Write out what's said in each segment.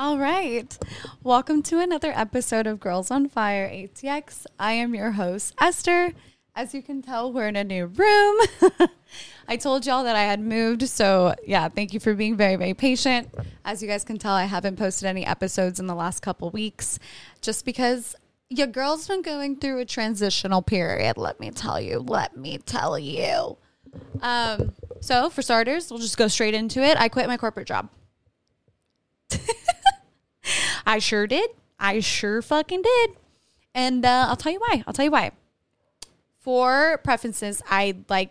All right. Welcome to another episode of Girls on Fire ATX. I am your host, Esther. As you can tell, we're in a new room. I told y'all that I had moved. So, yeah, thank you for being very, very patient. As you guys can tell, I haven't posted any episodes in the last couple weeks just because your girl's been going through a transitional period. Let me tell you. Let me tell you. Um, so, for starters, we'll just go straight into it. I quit my corporate job. I sure did. I sure fucking did. And uh, I'll tell you why. I'll tell you why. For preferences, I like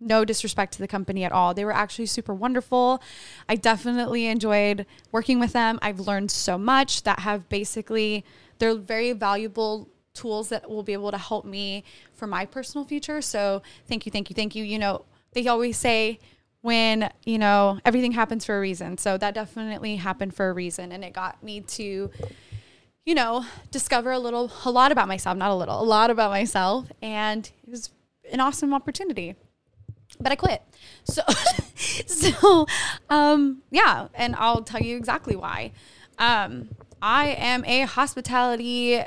no disrespect to the company at all. They were actually super wonderful. I definitely enjoyed working with them. I've learned so much that have basically, they're very valuable tools that will be able to help me for my personal future. So thank you, thank you, thank you. You know, they always say, when you know everything happens for a reason. So that definitely happened for a reason and it got me to you know discover a little a lot about myself not a little a lot about myself and it was an awesome opportunity. But i quit. So so um yeah and i'll tell you exactly why. Um i am a hospitality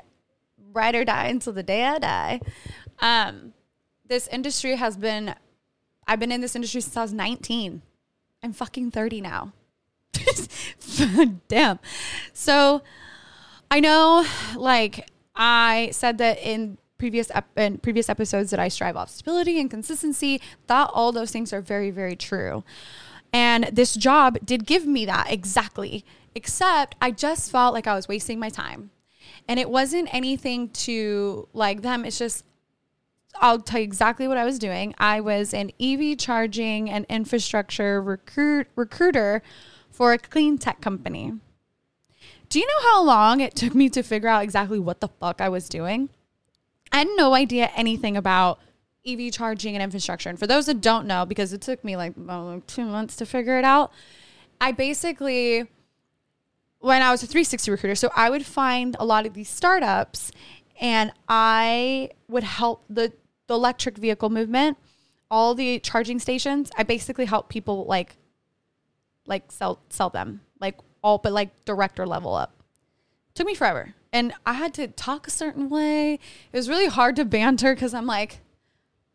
ride or die until the day i die. Um this industry has been I've been in this industry since I was 19. I'm fucking 30 now. Damn. So I know like I said that in previous ep- in previous episodes that I strive off stability and consistency, that all those things are very very true. And this job did give me that exactly. Except I just felt like I was wasting my time. And it wasn't anything to like them. It's just I'll tell you exactly what I was doing. I was an EV charging and infrastructure recruit recruiter for a clean tech company. Do you know how long it took me to figure out exactly what the fuck I was doing? I had no idea anything about EV charging and infrastructure. And for those that don't know, because it took me like two months to figure it out, I basically, when I was a 360 recruiter, so I would find a lot of these startups and I would help the the electric vehicle movement, all the charging stations, I basically help people like like sell sell them. Like all but like director level up. Took me forever. And I had to talk a certain way. It was really hard to banter because I'm like,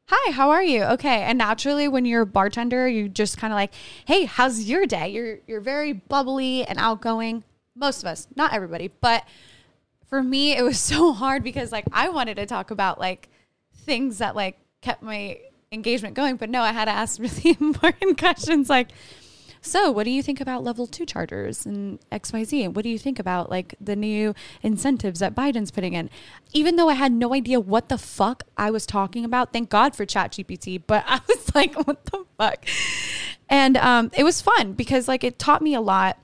hi, how are you? Okay. And naturally when you're a bartender, you just kind of like, hey, how's your day? You're you're very bubbly and outgoing. Most of us, not everybody, but for me it was so hard because like I wanted to talk about like things that like kept my engagement going. But no, I had to ask really important questions like, so what do you think about level two chargers and XYZ? And what do you think about like the new incentives that Biden's putting in? Even though I had no idea what the fuck I was talking about, thank God for ChatGPT, but I was like, what the fuck? And um, it was fun because like it taught me a lot.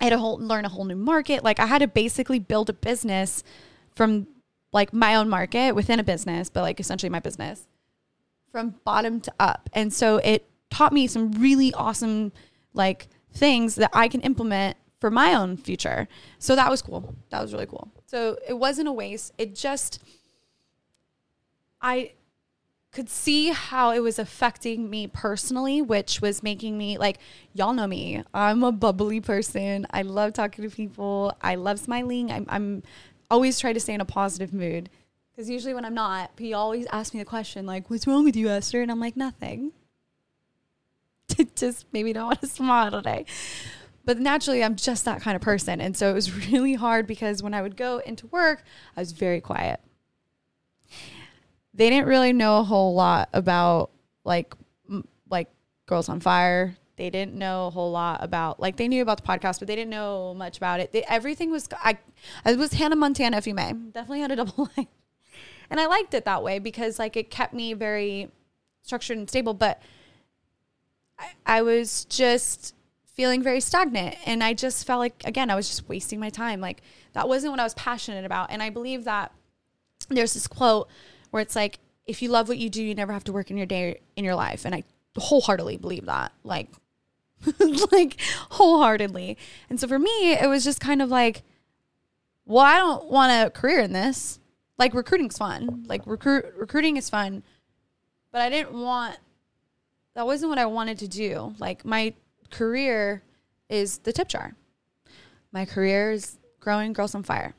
I had to whole, learn a whole new market. Like I had to basically build a business from like my own market within a business, but like essentially my business from bottom to up. And so it taught me some really awesome like things that I can implement for my own future. So that was cool. That was really cool. So it wasn't a waste. It just I could see how it was affecting me personally, which was making me like, y'all know me. I'm a bubbly person. I love talking to people. I love smiling. I'm, I'm always try to stay in a positive mood. Because usually when I'm not, he always asks me the question, like, what's wrong with you, Esther? And I'm like, nothing. just maybe don't want to smile today. But naturally, I'm just that kind of person. And so it was really hard because when I would go into work, I was very quiet. They didn't really know a whole lot about like like Girls on Fire, they didn't know a whole lot about like they knew about the podcast, but they didn't know much about it. They, everything was I, I was Hannah Montana, if you may. Definitely had a double life, and I liked it that way because like it kept me very structured and stable. But I, I was just feeling very stagnant, and I just felt like again I was just wasting my time. Like that wasn't what I was passionate about, and I believe that there's this quote where it's like if you love what you do, you never have to work in your day in your life, and I wholeheartedly believe that. Like like wholeheartedly. And so for me, it was just kind of like, well, I don't want a career in this. Like recruiting's fun. Like recruit recruiting is fun. But I didn't want that wasn't what I wanted to do. Like my career is the tip jar. My career is growing Girls on Fire.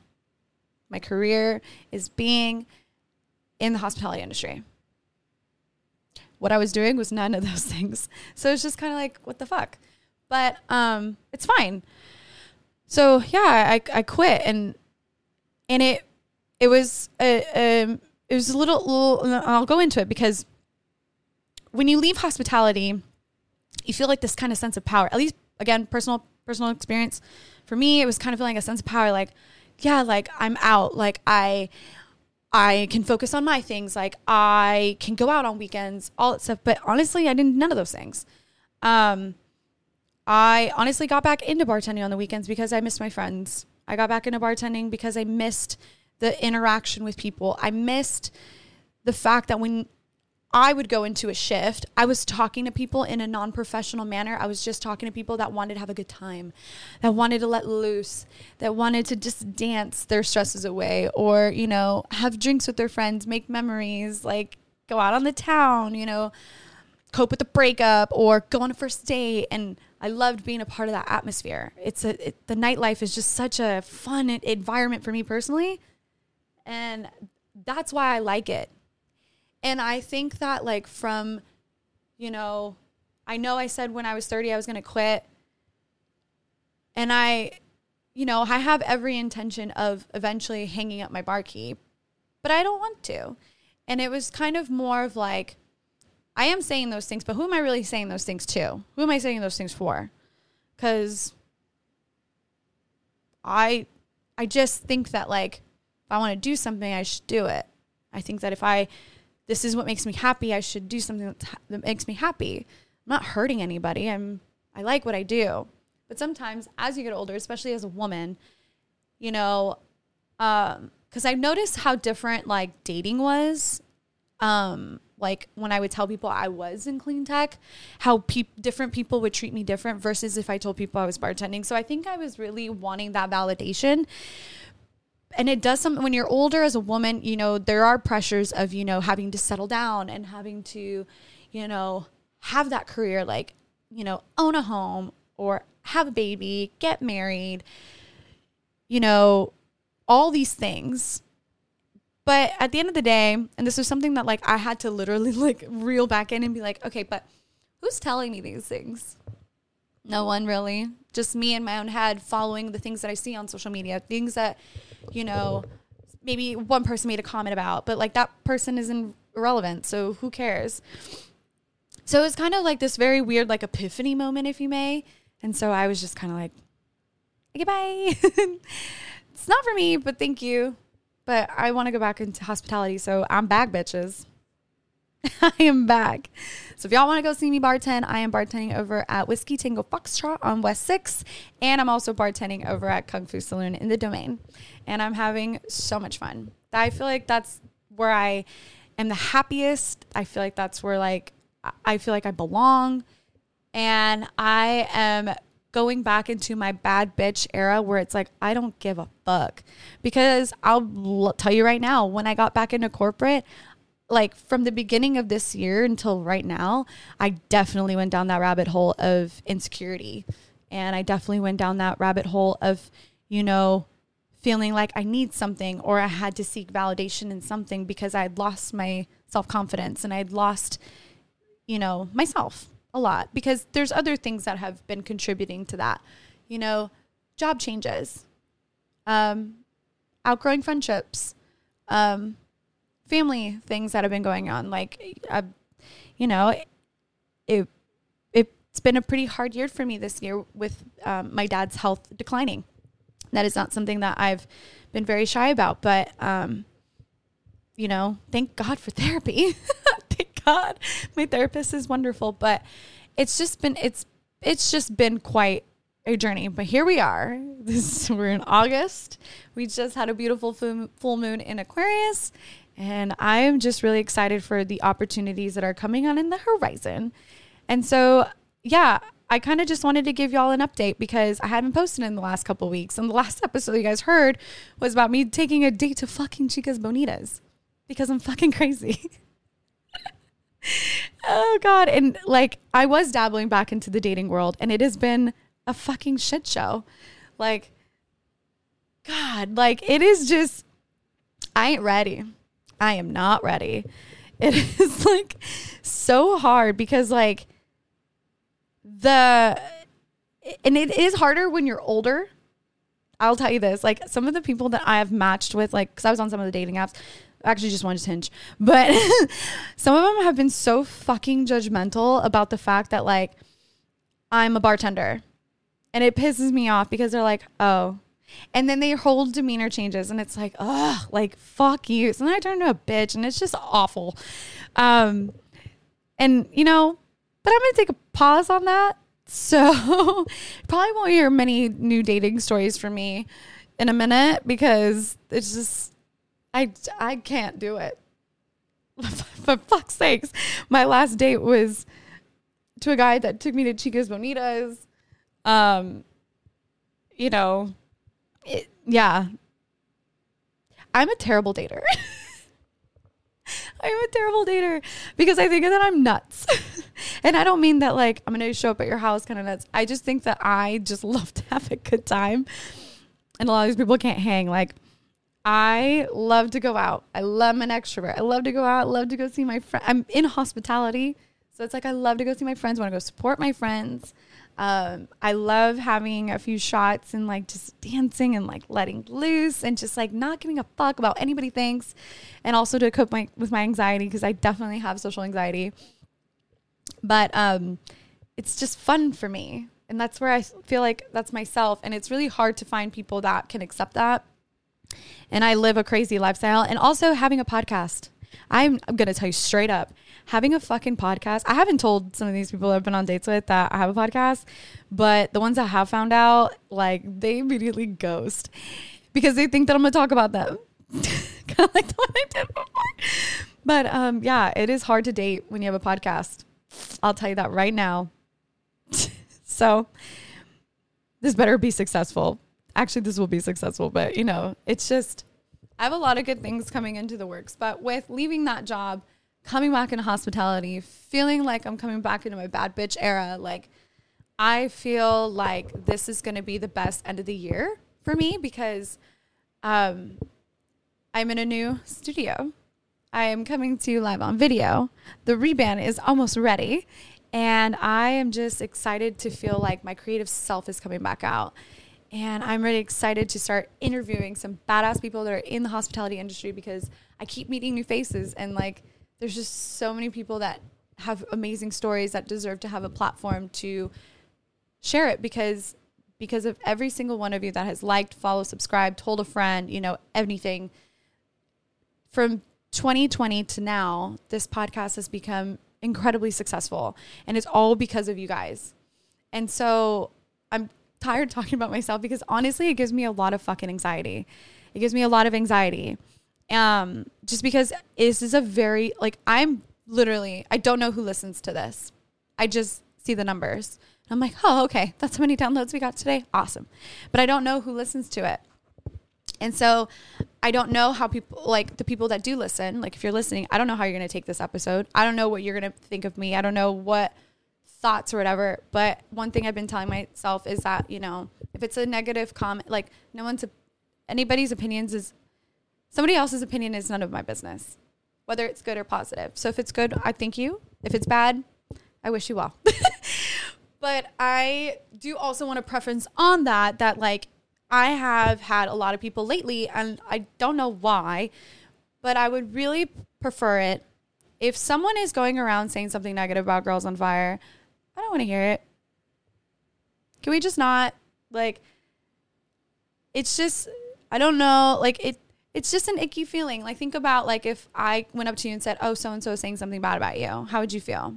My career is being in the hospitality industry. What I was doing was none of those things. So it's just kind of like, what the fuck? But um, it's fine. So yeah, I, I quit and and it it was a, um, it was a little, little I'll go into it because when you leave hospitality, you feel like this kind of sense of power. At least again, personal personal experience. For me, it was kind of feeling a sense of power like yeah, like I'm out. Like I I can focus on my things. Like I can go out on weekends, all that stuff. But honestly, I didn't none of those things. Um I honestly got back into bartending on the weekends because I missed my friends. I got back into bartending because I missed the interaction with people. I missed the fact that when I would go into a shift, I was talking to people in a non professional manner. I was just talking to people that wanted to have a good time, that wanted to let loose, that wanted to just dance their stresses away or, you know, have drinks with their friends, make memories, like go out on the town, you know, cope with the breakup or go on a first date. And I loved being a part of that atmosphere. It's a, it, the nightlife is just such a fun environment for me personally and that's why I like it. And I think that, like, from, you know, I know I said when I was 30 I was going to quit. And I, you know, I have every intention of eventually hanging up my bar key, but I don't want to. And it was kind of more of like, I am saying those things, but who am I really saying those things to? Who am I saying those things for? Because I, I just think that like if I want to do something, I should do it. I think that if I, this is what makes me happy, I should do something that makes me happy. I'm not hurting anybody. I'm, I like what I do. But sometimes as you get older, especially as a woman, you know, um, cause I've noticed how different like dating was. Um, like when I would tell people I was in clean tech, how pe- different people would treat me different versus if I told people I was bartending. So I think I was really wanting that validation and it does something when you're older as a woman you know there are pressures of you know having to settle down and having to you know have that career like you know own a home or have a baby get married you know all these things. But at the end of the day and this was something that like i had to literally like reel back in and be like okay but who's telling me these things? No one really. Just me in my own head following the things that i see on social media things that you know, maybe one person made a comment about, but like that person is irrelevant. So who cares? So it was kind of like this very weird, like epiphany moment, if you may. And so I was just kind of like, goodbye. it's not for me, but thank you. But I want to go back into hospitality. So I'm back, bitches. I am back. So if y'all want to go see me bartend, I am bartending over at Whiskey Tango Foxtrot on West 6. And I'm also bartending over at Kung Fu Saloon in the Domain. And I'm having so much fun. I feel like that's where I am the happiest. I feel like that's where like I feel like I belong. And I am going back into my bad bitch era where it's like I don't give a fuck because I'll tell you right now when I got back into corporate like from the beginning of this year until right now, I definitely went down that rabbit hole of insecurity. And I definitely went down that rabbit hole of, you know, feeling like I need something or I had to seek validation in something because I had lost my self confidence and I had lost, you know, myself a lot because there's other things that have been contributing to that. You know, job changes, um, outgrowing friendships, um, family things that have been going on. Like, uh, you know, it, it has been a pretty hard year for me this year with um, my dad's health declining. That is not something that I've been very shy about, but um, you know, thank God for therapy. thank God, my therapist is wonderful. But it's just been it's it's just been quite a journey. But here we are. This we're in August. We just had a beautiful full moon in Aquarius, and I'm just really excited for the opportunities that are coming on in the horizon. And so, yeah, I kind of just wanted to give y'all an update because I haven't posted in the last couple weeks. And the last episode you guys heard was about me taking a date to fucking Chicas Bonitas because I'm fucking crazy. oh God. And like I was dabbling back into the dating world and it has been a fucking shit show. Like God, like it is just, I ain't ready. I am not ready. It is like so hard because, like, the, and it is harder when you're older. I'll tell you this like, some of the people that I have matched with, like, because I was on some of the dating apps, actually just one just hinge, but some of them have been so fucking judgmental about the fact that, like, I'm a bartender. And it pisses me off because they're like, oh, and then their whole demeanor changes and it's like, ugh, like fuck you. So then I turn into a bitch and it's just awful. Um and you know, but I'm gonna take a pause on that. So probably won't hear many new dating stories from me in a minute because it's just I I can't do it. For fuck's sakes. My last date was to a guy that took me to Chicas Bonitas. Um, you know, it, yeah. I'm a terrible dater. I'm a terrible dater because I think that I'm nuts. and I don't mean that like I'm going to show up at your house kind of nuts. I just think that I just love to have a good time. And a lot of these people can't hang. Like, I love to go out. I love an extrovert. I love to go out. I love to go see my friend. I'm in hospitality. So it's like I love to go see my friends, want to go support my friends. Um, I love having a few shots and like just dancing and like letting loose and just like not giving a fuck about anybody thinks. And also to cope my, with my anxiety because I definitely have social anxiety. But um, it's just fun for me. And that's where I feel like that's myself. And it's really hard to find people that can accept that. And I live a crazy lifestyle and also having a podcast. I'm, I'm going to tell you straight up having a fucking podcast. I haven't told some of these people I've been on dates with that I have a podcast, but the ones that have found out, like they immediately ghost because they think that I'm gonna talk about them. kind of like the one I did before. But um, yeah, it is hard to date when you have a podcast. I'll tell you that right now. so this better be successful. Actually, this will be successful, but you know, it's just I have a lot of good things coming into the works. But with leaving that job, coming back into hospitality, feeling like I'm coming back into my bad bitch era. Like, I feel like this is going to be the best end of the year for me because um, I'm in a new studio. I am coming to you live on video. The reband is almost ready. And I am just excited to feel like my creative self is coming back out. And I'm really excited to start interviewing some badass people that are in the hospitality industry because I keep meeting new faces and like, there's just so many people that have amazing stories that deserve to have a platform to share it because because of every single one of you that has liked, followed, subscribed, told a friend, you know, anything. From 2020 to now, this podcast has become incredibly successful and it's all because of you guys. And so I'm tired talking about myself because honestly, it gives me a lot of fucking anxiety. It gives me a lot of anxiety um, just because this is a very like I'm literally I don't know who listens to this. I just see the numbers. I'm like, oh, okay, that's how many downloads we got today. Awesome, but I don't know who listens to it, and so I don't know how people like the people that do listen. Like if you're listening, I don't know how you're gonna take this episode. I don't know what you're gonna think of me. I don't know what thoughts or whatever. But one thing I've been telling myself is that you know if it's a negative comment, like no one's anybody's opinions is somebody else's opinion is none of my business, whether it's good or positive. So if it's good, I thank you. If it's bad, I wish you well. but I do also want to preference on that that like I have had a lot of people lately and I don't know why, but I would really prefer it if someone is going around saying something negative about Girls on Fire. I don't want to hear it. Can we just not like it's just I don't know, like it it's just an icky feeling. Like think about like if I went up to you and said, "Oh, so and so is saying something bad about you." How would you feel?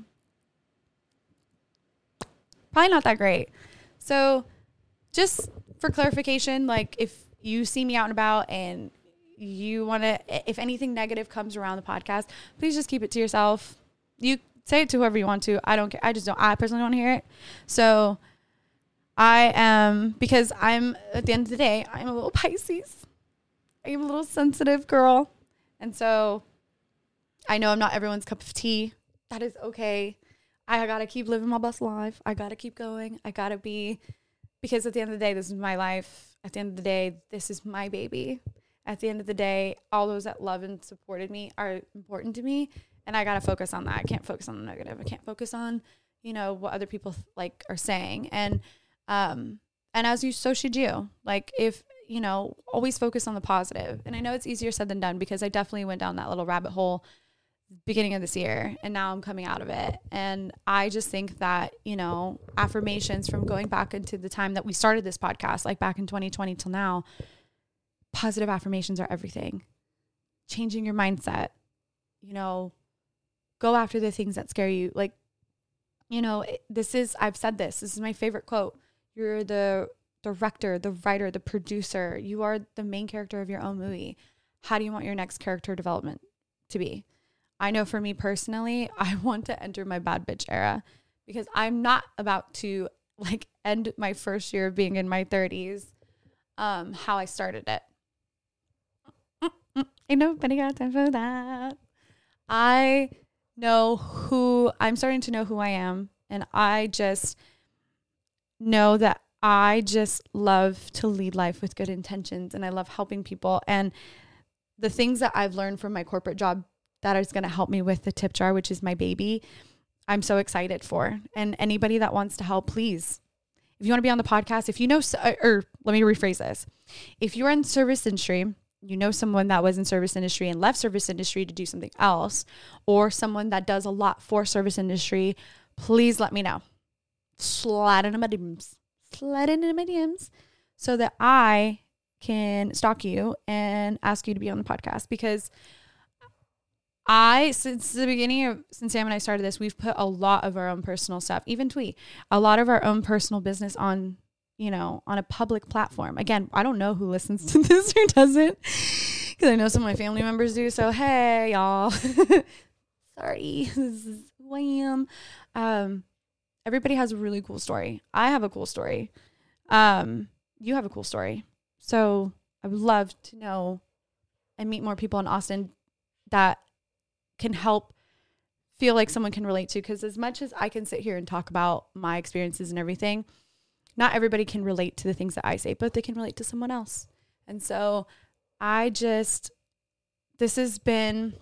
Probably not that great. So, just for clarification, like if you see me out and about and you want to if anything negative comes around the podcast, please just keep it to yourself. You say it to whoever you want to. I don't care. I just don't I personally don't hear it. So, I am because I'm at the end of the day, I'm a little Pisces. I'm a little sensitive girl. And so I know I'm not everyone's cup of tea. That is okay. I gotta keep living my best life. I gotta keep going. I gotta be because at the end of the day, this is my life. At the end of the day, this is my baby. At the end of the day, all those that love and supported me are important to me. And I got to focus on that. I can't focus on the negative. I can't focus on, you know, what other people like are saying. And, um, and as you, so should you. Like, if, you know, always focus on the positive. And I know it's easier said than done because I definitely went down that little rabbit hole beginning of this year and now I'm coming out of it. And I just think that, you know, affirmations from going back into the time that we started this podcast, like back in 2020 till now, positive affirmations are everything. Changing your mindset, you know, go after the things that scare you. Like, you know, this is, I've said this, this is my favorite quote. You're the director, the writer, the producer. You are the main character of your own movie. How do you want your next character development to be? I know for me personally, I want to enter my bad bitch era because I'm not about to like end my first year of being in my 30s um how I started it. Ain't nobody got time for that. I know who I'm starting to know who I am and I just know that I just love to lead life with good intentions and I love helping people and the things that I've learned from my corporate job that is going to help me with the tip jar, which is my baby. I'm so excited for. And anybody that wants to help, please. If you want to be on the podcast, if you know, uh, or let me rephrase this. If you're in service industry, you know someone that was in service industry and left service industry to do something else, or someone that does a lot for service industry, please let me know. Slide into my DMs. Slide into my DMs so that I can stalk you and ask you to be on the podcast because I, since the beginning of, since Sam and I started this, we've put a lot of our own personal stuff, even tweet, a lot of our own personal business on, you know, on a public platform. Again, I don't know who listens to this or doesn't, because I know some of my family members do. So, hey, y'all. Sorry, this is Um, everybody has a really cool story. I have a cool story. Um, you have a cool story. So, I would love to know and meet more people in Austin that can help feel like someone can relate to because as much as I can sit here and talk about my experiences and everything, not everybody can relate to the things that I say, but they can relate to someone else. And so I just this has been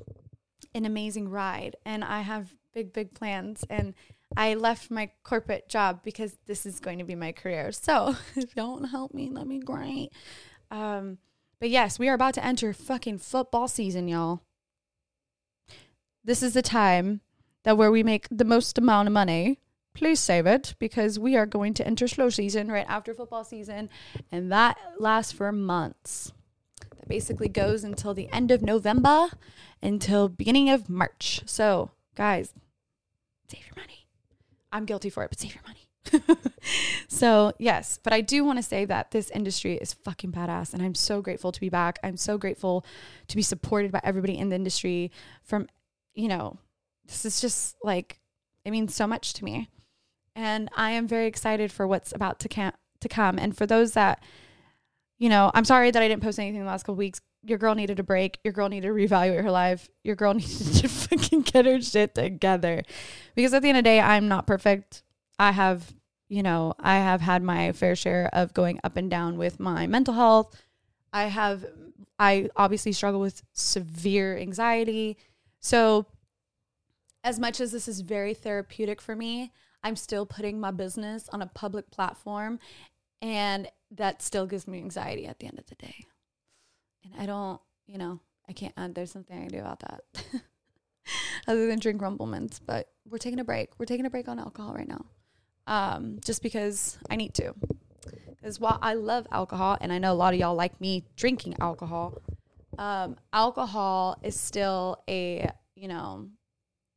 an amazing ride and I have big big plans and I left my corporate job because this is going to be my career. So, if you don't help me, let me great. Um but yes, we are about to enter fucking football season, y'all this is the time that where we make the most amount of money. Please save it because we are going to enter slow season right after football season, and that lasts for months. That basically goes until the end of November until beginning of March. So, guys, save your money. I'm guilty for it, but save your money. so, yes, but I do want to say that this industry is fucking badass and I'm so grateful to be back. I'm so grateful to be supported by everybody in the industry from you know, this is just like, it means so much to me. And I am very excited for what's about to, to come. And for those that, you know, I'm sorry that I didn't post anything the last couple weeks. Your girl needed a break. Your girl needed to reevaluate her life. Your girl needed to fucking get her shit together. Because at the end of the day, I'm not perfect. I have, you know, I have had my fair share of going up and down with my mental health. I have, I obviously struggle with severe anxiety so, as much as this is very therapeutic for me, I'm still putting my business on a public platform, and that still gives me anxiety at the end of the day. And I don't, you know, I can't, uh, there's something I can do about that other than drink Rumple Minze. But we're taking a break. We're taking a break on alcohol right now, um, just because I need to. Because while I love alcohol, and I know a lot of y'all like me drinking alcohol, um, alcohol is still a you know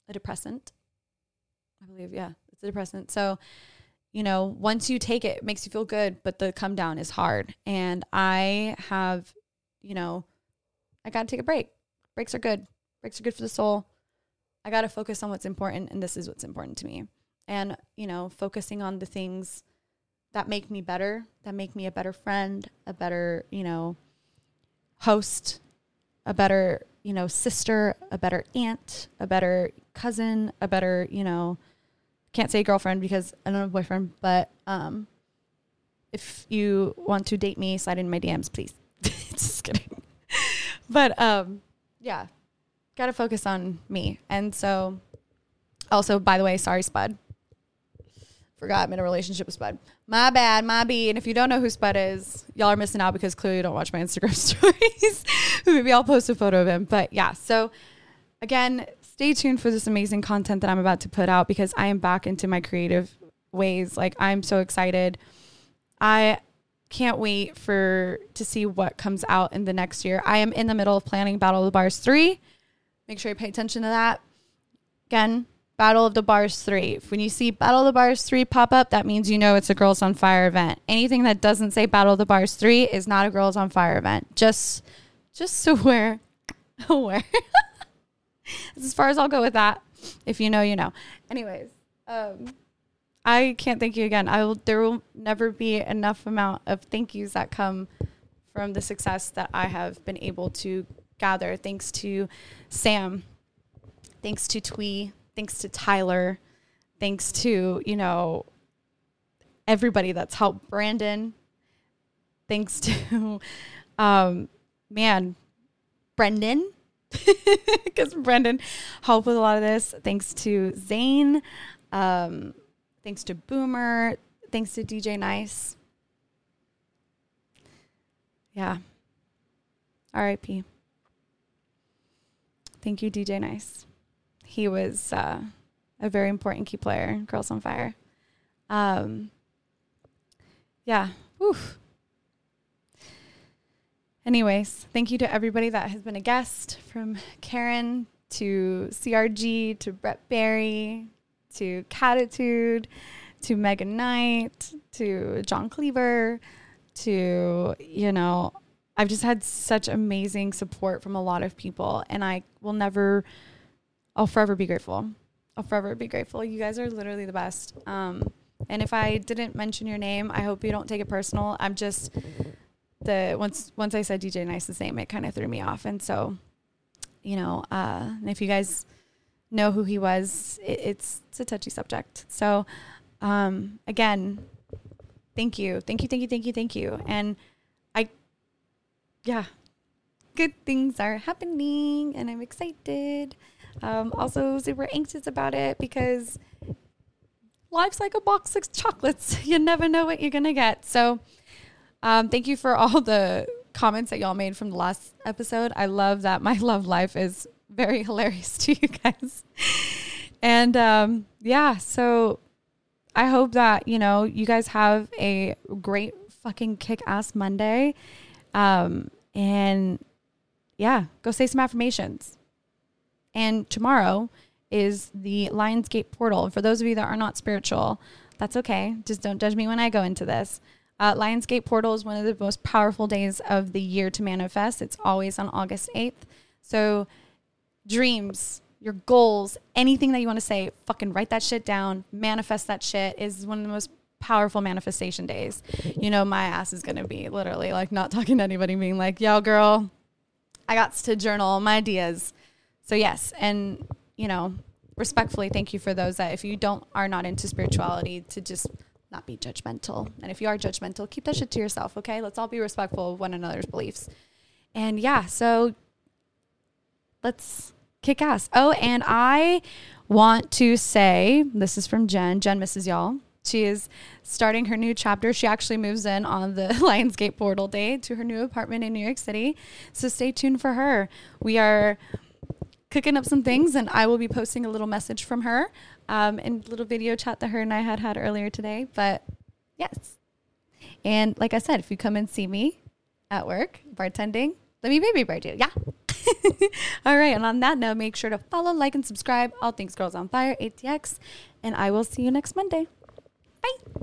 a depressant. I believe, yeah, it's a depressant. So, you know, once you take it, it makes you feel good, but the come down is hard. And I have, you know, I got to take a break. Breaks are good. Breaks are good for the soul. I got to focus on what's important, and this is what's important to me. And, you know, focusing on the things that make me better, that make me a better friend, a better, you know, host, a better, you know, sister, a better aunt, a better cousin, a better, you know, can't say girlfriend because I don't have a boyfriend, but um if you want to date me, slide in my DMs, please. Just kidding. But um, yeah, got to focus on me. And so, also, by the way, sorry, Spud. Forgot I'm in a relationship with Spud. My bad, my B. And if you don't know who Spud is, y'all are missing out because clearly you don't watch my Instagram stories. Maybe I'll post a photo of him. But yeah, so again, stay tuned for this amazing content that I'm about to put out because I am back into my creative ways. Like I'm so excited. I can't wait for to see what comes out in the next year. I am in the middle of planning Battle of the Bars 3. Make sure you pay attention to that. Again, Battle of the Bars 3. When you see Battle of the Bars 3 pop up, that means you know it's a Girls on Fire event. Anything that doesn't say Battle of the Bars 3 is not a Girls on Fire event. Just just so we're aware. That's as far as I'll go with that. If you know, you know. Anyways, um, I can't thank you again. I will there will never be enough amount of thank yous that come from the success that I have been able to gather thanks to Sam, thanks to Twee, thanks to Tyler, thanks to, you know, everybody that's helped Brandon, thanks to, um, man, Brendan, because Brendan helped with a lot of this. Thanks to Zane, um, thanks to Boomer, thanks to DJ Nice. Yeah. R.I.P. Thank you, DJ Nice he was uh, a very important key player Girls on Fire. Um, yeah. Oof. Anyways, thank you to everybody that has been a guest from Karen to CRG to Brett Barry to Catitude to Megan Knight to John Cleaver to, you know, I've just had such amazing support from a lot of people and I will never I'll forever be grateful. I'll forever be grateful. You guys are literally the best. Um, and if I didn't mention your name, I hope you don't take it personal. I'm just the once once I said DJ Nice's name, it kind of threw me off. And so, you know, uh, if you guys know who he was, it, it's it's a touchy subject. So, um, again, thank you, thank you, thank you, thank you, thank you. And I, yeah, good things are happening, and I'm excited. Um, also, super anxious about it because life's like a box of chocolates. You never know what you're to get. So, um, thank you for all the comments that y'all made from the last episode. I love that my love life is very hilarious to you guys. and um, yeah, so I hope that, you know, you guys have a great fucking kick ass Monday. Um, and yeah, go say some affirmations. And tomorrow is the Lionsgate portal. For those of you that are not spiritual, that's okay. Just don't judge me when I go into this. Uh, Lionsgate portal is one of the most powerful days of the year to manifest. It's always on August 8th. So, dreams, your goals, anything that you want to say, fucking write that shit down, manifest that shit is one of the most powerful manifestation days. You know, my ass is going to be literally like not talking to anybody, being like, yo, girl, I got to journal my ideas so yes, and you know, respectfully, thank you for those that if you don't are not into spirituality to just not be judgmental. And if you are judgmental, keep that shit to yourself, okay? Let's all be respectful of one another's beliefs. And yeah, so let's kick ass. Oh, and I want to say this is from Jen. Jen misses y'all. She is starting her new chapter. She actually moves in on the Lionsgate portal day to her new apartment in New York City. So stay tuned for her. We are cooking up some things, and I will be posting a little message from her um, and little video chat that her and I had had earlier today. But yes, and like I said, if you come and see me at work bartending, let me baby bird you. Yeah. All right. And on that note, make sure to follow, like, and subscribe. All things Girls on Fire, ATX. And I will see you next Monday. Bye.